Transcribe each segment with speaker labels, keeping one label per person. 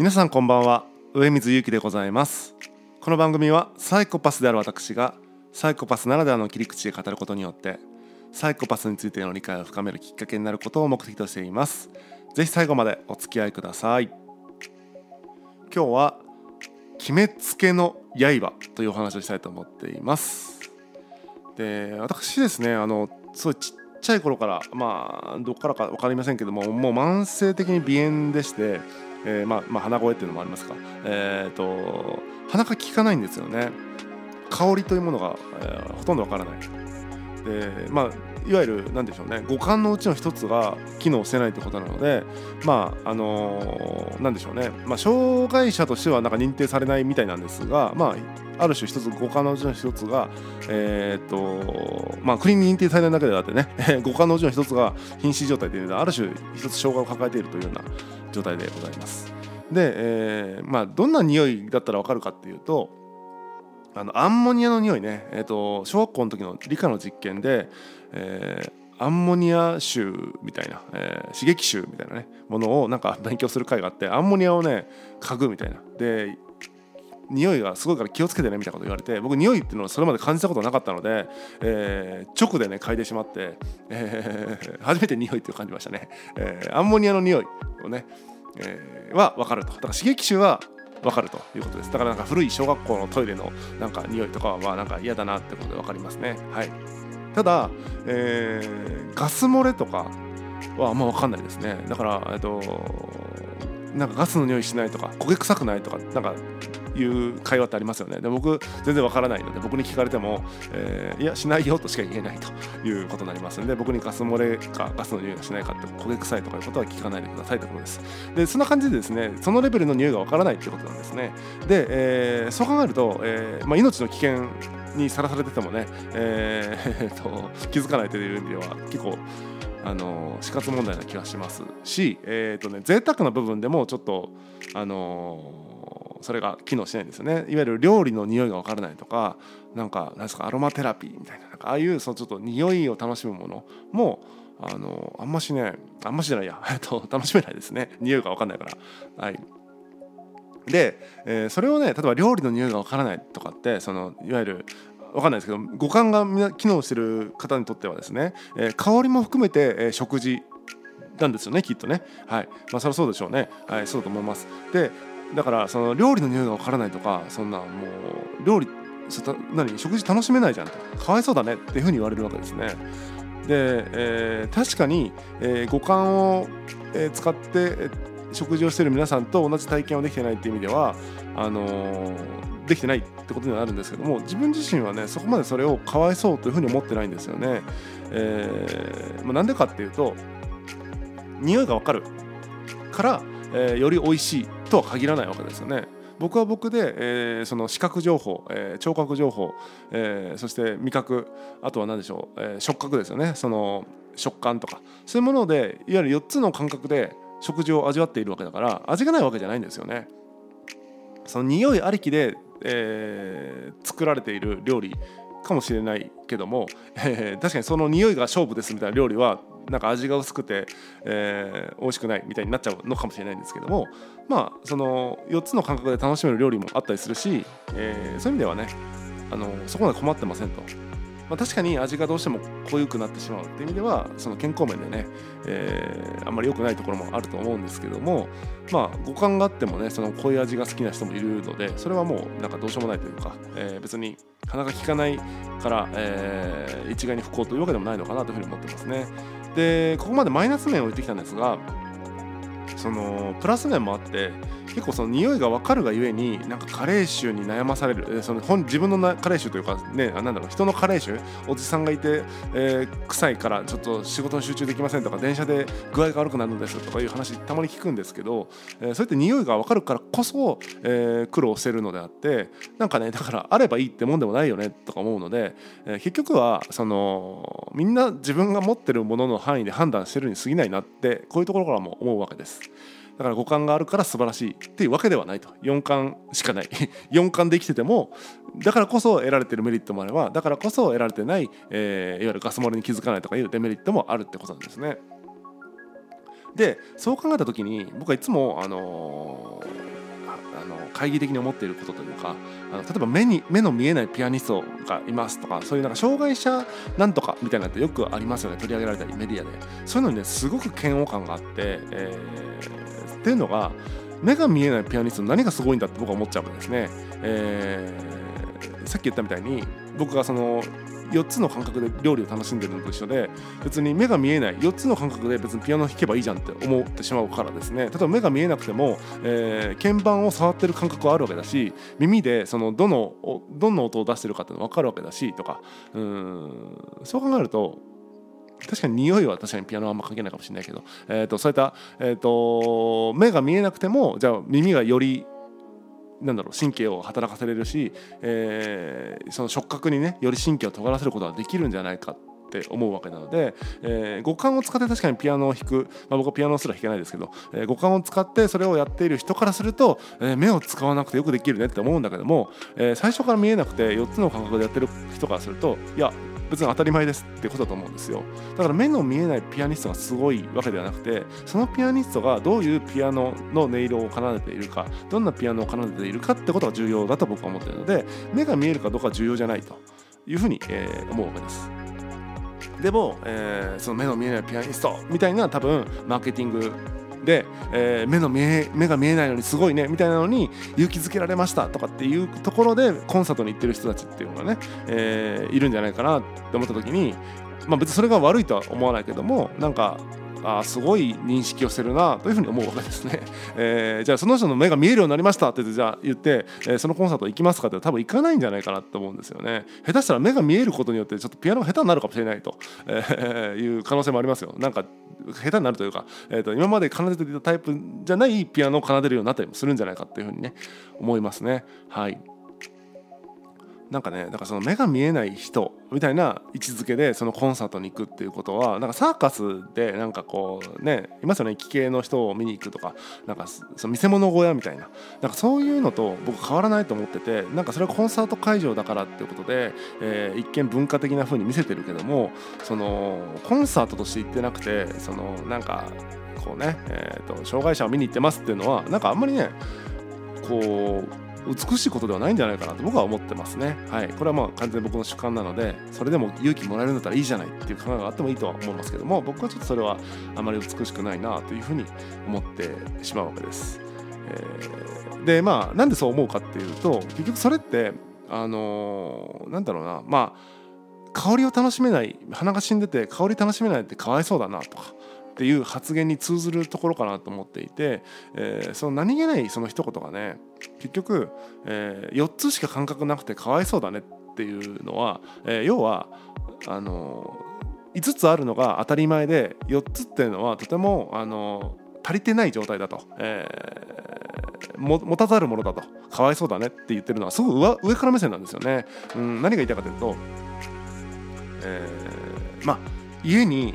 Speaker 1: 皆さんこんばんは。上水ゆきでございます。この番組はサイコパスである私がサイコパスならではの切り口で語ることによってサイコパスについての理解を深めるきっかけになることを目的としています。ぜひ最後までお付き合いください。今日は決めつけの刃というお話をしたいと思っています。で私ですねあのすごいちっちゃい頃からまあどこからか分かりませんけどももう慢性的に鼻炎でしてえー、まあ、まあ、鼻声っていうのもありますか、えーと、鼻が効かないんですよね。香りというものが、えー、ほとんどわからない。でまあいわゆる何でしょうね。五感のうちの一つが機能してないということなのでまああのー、何でしょうね、まあ、障害者としてはなんか認定されないみたいなんですがまあある種一つ五感のうちの一つがえー、っとまあ国に認定されないだけであってね。五感のうちの一つが瀕死状態というのはある種一つ障害を抱えているというような状態でございます。で、えー、まあどんな匂いだったら分かるかっていうとあのアンモニアの匂いね、えーと、小学校の時の理科の実験で、えー、アンモニア臭みたいな、えー、刺激臭みたいなねものをなんか勉強する会があってアンモニアをね嗅ぐみたいなで匂いがすごいから気をつけてねみたいなこと言われて僕匂いっていうのはそれまで感じたことなかったので、えー、直でね嗅いでしまって、えー、初めて匂いって感じましたね、えー、アンモニアの匂いをね、えー、は分かると。だから刺激臭は分かるということです。だからなんか古い小学校のトイレのなんか匂いとかはまあなんか嫌だなってことで分かりますね。はい。ただ、えー、ガス漏れとかはあんま分かんないですね。だからえっとなんかガスの匂いしないとか焦げ臭くないとかなんかいう会話ってありますよね。で僕全然わからないので僕に聞かれても、えー、いやしないよとしか言えないということになりますので僕にガス漏れかガスの匂いがしないかって焦げ臭いとかいうことは聞かないでくださいということです。でそんな感じでですねそのレベルの匂いがわからないってことなんですね。で、えー、そう考えると、えーまあ、命の危険にさらされててもね、えー、と気づかないという意味では結構あの死活問題な気がしますし、えーとね、贅沢な部分でもちょっとあのそれが機能しないんですよね。いわゆる料理の匂いが分からないとかなんかなんですかアロマテラピーみたいななんかああいうそのちょっと匂いを楽しむものもあのあんましねあんましじゃないや、えっと、楽しめないですね。匂いが分かんないから。はい。で、えー、それをね例えば料理の匂いが分からないとかってそのいわゆる分かんないですけど五感が機能してる方にとってはですね、えー、香りも含めて、えー、食事なんですよねきっとね。はい。まあそれはそうでしょうね。はいそうだと思います。でだからその料理の匂いがわからないとかそんなもう料理何食事楽しめないじゃんとかわいそうだねっていうふうに言われるわけですね。で、えー、確かに、えー、五感を、えー、使って食事をしている皆さんと同じ体験をできてないっていう意味ではあのー、できてないってことにはなるんですけども自分自身はねそこまでそれをかわいそうというふうに思ってないんですよね。えーまあ、なんでかっていうと匂いがわかるから、えー、より美味しいとは限らないわけですよね。僕は僕で、えー、その視覚情報、えー、聴覚情報、えー、そして味覚あとは何でしょう、えー、触覚ですよねその食感とかそういうものでいわゆる4つの感覚で食事を味わっているわけだから味がないわけじゃないんですよね。その匂いありきで、えー、作られている料理かもしれないけども、えー、確かにその匂いが勝負ですみたいな料理はなんか味が薄くて、えー、美味しくないみたいになっちゃうのかもしれないんですけどもまあその4つの感覚で楽しめる料理もあったりするし、えー、そういう意味ではねあのそこまで困ってませんと。まあ、確かに味がどうしても濃ゆくなってしまうっていう意味ではその健康面でね、えー、あんまり良くないところもあると思うんですけどもまあ五感があってもねその濃い味が好きな人もいるのでそれはもうなんかどうしようもないというか、えー、別に鼻が利かないから、えー、一概に不幸というわけでもないのかなというふうに思ってますね。でここまでマイナス面を言ってきたんですがそのプラス面もあって結構その匂いが分かるがゆえになんか加齢臭に悩まされるその本自分の加齢臭というかねなんだろう人の加齢臭？おじさんがいて、えー、臭いからちょっと仕事に集中できませんとか電車で具合が悪くなるんですとかいう話たまに聞くんですけど、えー、そうやって匂いが分かるからこそ、えー、苦労してるのであってなんかねだからあればいいってもんでもないよねとか思うので、えー、結局はそのみんな自分が持ってるものの範囲で判断してるに過ぎないなってこういうところからも思うわけです。だから五感があるから素晴らしいっていうわけではないと4感しかない 4感で生きててもだからこそ得られてるメリットもあればだからこそ得られてない、えー、いわゆるガス漏れに気づかないとかいうデメリットもあるってことなんですね。でそう考えた時に僕はいつも、あのあの懐疑的に思っていることというかあの例えば目に目の見えないピアニストがいますとかそういうなんか障害者なんとかみたいなのってよくありますよね。取り上げられたりメディアで。そういうのにねすごく嫌悪感があって、えー、っていうのが目が見えないピアニスト何がすごいんだって僕は思っちゃうんですね、えー、さっき言ったみたいに僕がその4つの感覚で料理を楽しんでるのと一緒で別に目が見えない4つの感覚で別にピアノ弾けばいいじゃんって思ってしまうからですね。例えば目が見えなくても、えー、鍵盤を触ってる感覚はあるわけだし耳でそのどのどんな音を出してるかっての分かるわけだしとかうんそう考えると確かに匂いは確かにピアノはあんま関係ないかもしれないけど、えー、とそういった、えーと目が見えなくてもじゃあ耳がよりなんだろう神経を働かせれるし、えー、その触覚にねより神経を尖らせることができるんじゃないかって思うわけなので、えー、五感を使って確かにピアノを弾く、まあ、僕はピアノすら弾けないですけど、えー、五感を使ってそれをやっている人からすると、えー、目を使わなくてよくできるねって思うんだけども、え、最初から見えなくて4つの感覚でやってる人からするといや別に当たり前ですってことだと思うんですよ。だから目の見えないピアニストがすごいわけではなくてそのピアニストがどういうピアノの音色を奏でているかどんなピアノを奏でているかってことが重要だと僕は思っているので目が見えるかどうかは重要じゃないというふうに、えー、思うわけです。でも、えー、その目の見えないピアニストみたいな多分マーケティングで、えー、目の見え目が見えないのにすごいねみたいなのに勇気づけられましたとかっていうところでコンサートに行ってる人たちっていうのがね、えー、いるんじゃないかなって思った時に、まあ、別にそれが悪いとは思わないけどもなんかあすごい認識をしてるなというふうに思うわけですね、えー、じゃあその人の目が見えるようになりましたってじゃあ言って、えー、そのコンサート行きますかって多分行かないんじゃないかなと思うんですよね。下手したら目が見えることによってちょっとピアノが下手になるかもしれないと、えー、いう可能性もありますよ。なんか下手になるというか、えーと、今まで奏でていたタイプじゃないピアノを奏でるようになったりもするんじゃないかっていうふうにね思いますね。はい。なんかねだかその目が見えない人みたいな位置づけでそのコンサートに行くっていうことはなんかサーカスでなんかこうねいますよね奇形の人を見に行くとかなんかその見せ物小屋みたいな。なんかそういうのと僕変わらないと思っててなんかそれはコンサート会場だからっていうことで、えー、一見文化的な風に見せてるけどもそのコンサートとして行ってなくてそのなんかこうね、えーと障害者を見に行ってますっていうのはなんかあんまりねこう美しいことではないんじゃないかなと僕は思ってますね。はい、これはまあ完全に僕の主観なのでそれでも勇気もらえるんだったらいいじゃないっていう考えがあってもいいとは思いますけども僕はちょっとそれはあまり美しくないなというふうに思ってしまうわけです。えー、でまあなんでそう思うかっていうと結局それってあのー、なんだろうなまあ香りを楽しめない鼻が死んでて香り楽しめないってかわいそうだなとかっていう発言に通ずるところかなと思っていて、えー、その何気ないその一言がね結局、えー、4つしか感覚なくてかわいそうだねっていうのは、えー、要はあの5つあるのが当たり前で4つっていうのはとてもあの足りてない状態だと、えー、持たざるものだと。かわいそうだねって言ってるのはすごく上から目線なんですよね。うん、何が言いたいかというと、えー、まあ家に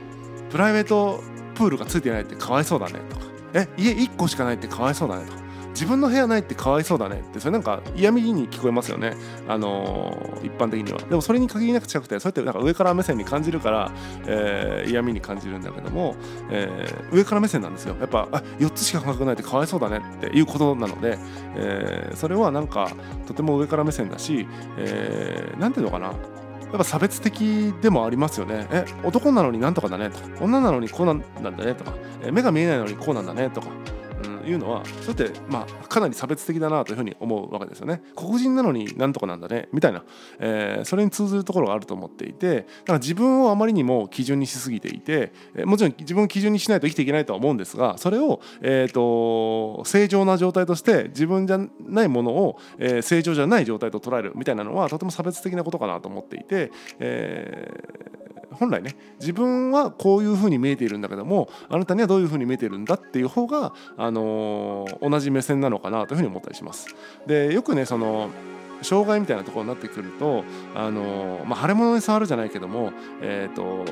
Speaker 1: プライベートプールがついてないってかわいそうだねとか。え家1個しかないってかわいそうだねとか。自分の部屋ないってかわいそうだねってそれなんか嫌味に聞こえますよね。あのー、一般的には。でもそれに限りなく近くてそうやってなんか上から目線に感じるから、えー、嫌味に感じるんだけども、えー、上から目線なんですよ。やっぱあ4つしか感覚ないってかわいそうだねっていうことなので、えー、それはなんかとても上から目線だし、えー、ていうのかな。やっぱ差別的でもありますよね。え、男なのになんとかだねとか、女なのにこうなんだねとか、え目が見えないのにこうなんだねとか、いうのはそれってまあかなり差別的だなというふうに思うわけですよね。黒人なのになんとかなんだねみたいな、えー、それに通ずるところがあると思っていてだから自分をあまりにも基準にしすぎていて、えー、もちろん自分を基準にしないと生きていけないとは思うんですがそれを、えーと、正常な状態として自分じゃないものを、えー、正常じゃない状態と捉えるみたいなのはとても差別的なことかなと思っていて、えー本来ね自分はこういうふうに見えているんだけどもあなたにはどういうふうに見えているんだっていう方が、あのー、同じ目線なのかなというふうに思ったりします。でよくねその障害みたいなところになってくるとあの、まあ、腫れ物に触るじゃないけども、えーと、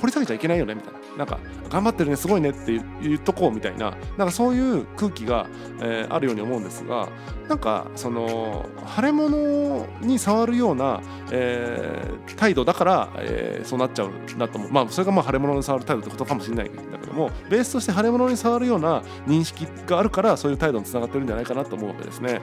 Speaker 1: 掘り下げちゃいけないよねみたいな。なんか頑張ってるねすごいねって言っとこうみたいな。なんかそういう空気が、えー、あるように思うんですがなんかその腫れ物に触るような、えー、態度だから、えー、そうなっちゃうんだと思う。まあそれがまあ腫れ物に触る態度ってことかもしれないんだけどもベースとして腫れ物に触るような認識があるからそういう態度につながってるんじゃないかなと思うわけですね。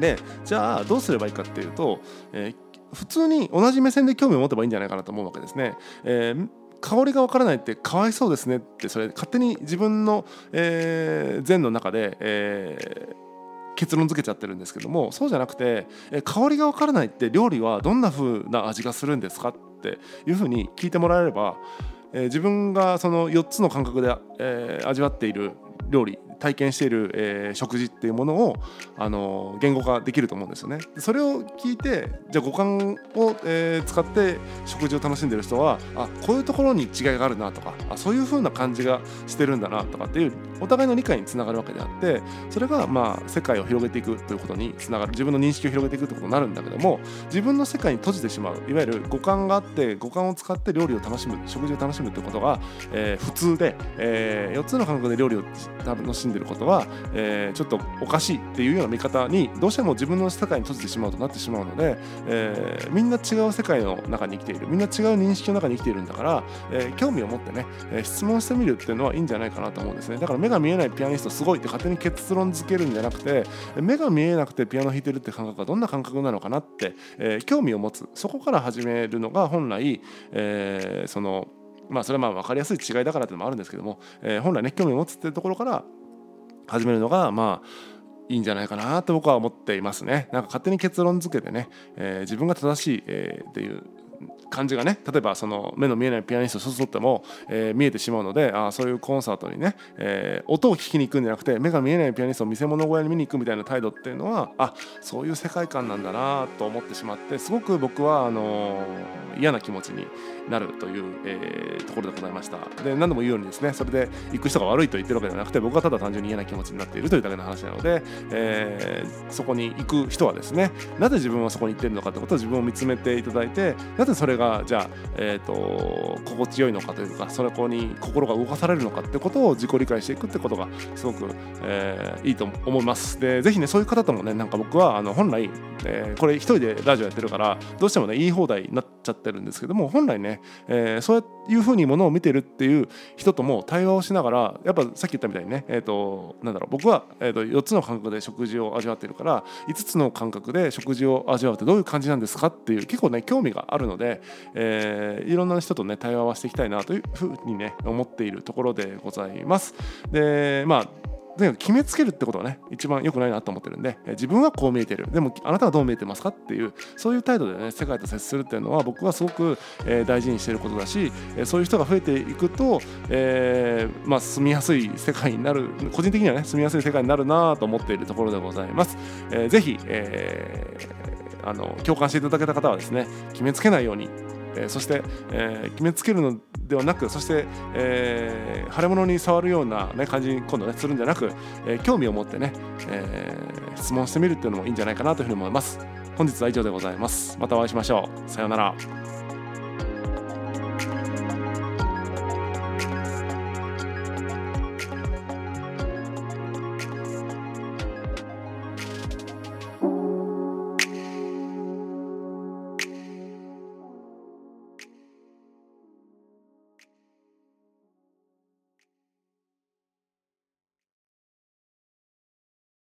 Speaker 1: でじゃあどうすればいいかっていうと、えー、普通に同じ目線で興味を持てばいいんじゃないかなと思うわけですね。えー香りがわからないってかわいそうですねってそれ勝手に自分の、えー、禅の中で、えー、結論付けちゃってるんですけどもそうじゃなくて、え香りがわからないって料理はどんな風な味がするんですかっていう風に聞いてもらえれば、えー、自分がその4つの感覚で、えー、味わっている料理体験している、えー、食事っていうものを、あの言語化できると思うんですよね。それを聞いてじゃあ五感を、えー、使って食事を楽しんでる人はあこういうところに違いがあるなとかあそういう風な感じがしてるんだなとかっていうお互いの理解につながるわけであってそれがまあ世界を広げていくということにつながる自分の認識を広げていくということになるんだけども自分の世界に閉じてしまういわゆる五感があって五感を使って料理を楽しむ食事を楽しむということが、えー、普通で、えー、4つの感覚で料理を楽しんでることは、えー、ちょっとおかしいっていうような見方にどうしても自分の世界に閉じてしまうとなってしまうので、えー、みんな違う世界の中に生きている。みんな違う認識の中に生きているんだから、えー、興味を持ってね、え質問してみるっていうのはいいんじゃないかなと思うんですね。だから目が見えないピアニストすごいって勝手に結論付けるんじゃなくて目が見えなくてピアノ弾いてるって感覚はどんな感覚なのかなって、え興味を持つ。そこから始めるのが本来、えそのまあそれはまあ分かりやすい違いだからっていうのもあるんですけども、えー、本来ね興味を持つっていうところから始めるのがまあいいんじゃないかなと僕は思っていますね。なんか勝手に結論付けてね、えー、自分が正しい、えー、っていう感じがね例えばその目の見えないピアニストを誘っても、えー、見えてしまうのであそういうコンサートにね、えー、音を聞きに行くんじゃなくて目が見えないピアニストを見せ物小屋に見に行くみたいな態度っていうのはあそういう世界観なんだなと思ってしまってすごく僕はあのー、嫌な気持ちになるという、えー、ところでございました。で何度も言うようにですねそれで行く人が悪いと言ってるわけではなくて僕はただ単純に嫌な気持ちになっているというだけの話なので、えー、そこに行く人はですねなぜ自分はそこに行ってるのかということを自分を見つめていただいてなぜそれがじゃあ、えーと、心地よいのかというかそれこに心が動かされるのかってことを自己理解していくってことがすごく、えー、いいと思います。でぜひねそういう方ともねなんか僕はあの本来、えー、これ一人でラジオやってるからどうしてもね言い放題になっちゃってるんですけども本来ね、えー、そういうふうにものを見てるっていう人とも対話をしながらやっぱさっき言ったみたいにね、えーと、なんだろう僕は、えーと、4つの感覚で食事を味わってるから5つの感覚で食事を味わうってどういう感じなんですかっていう結構ね興味があるので、えー、いろんな人とね対話はしていきたいなというふうにね思っているところでございます。でまあとにかく決めつけるってことはね一番良くないなと思ってるんで自分はこう見えてるでもあなたはどう見えてますかっていうそういう態度でね世界と接するっていうのは僕はすごく、え、大事にしてることだし、え、そういう人が増えていくと、えー、まあ、住みやすい世界になる個人的にはね住みやすい世界になるなと思っているところでございます。えー、ぜひ、えー、あの共感していただけた方はですね決めつけないようにえ、そして、え、決めつけるのではなくそして、え、腫れ物に触るような、ね、感じに今度ねするんじゃなく、え、興味を持ってね、え、質問してみるっていうのもいいんじゃないかなというふうに思います。本日は以上でございます。またお会いしましょう。さようなら。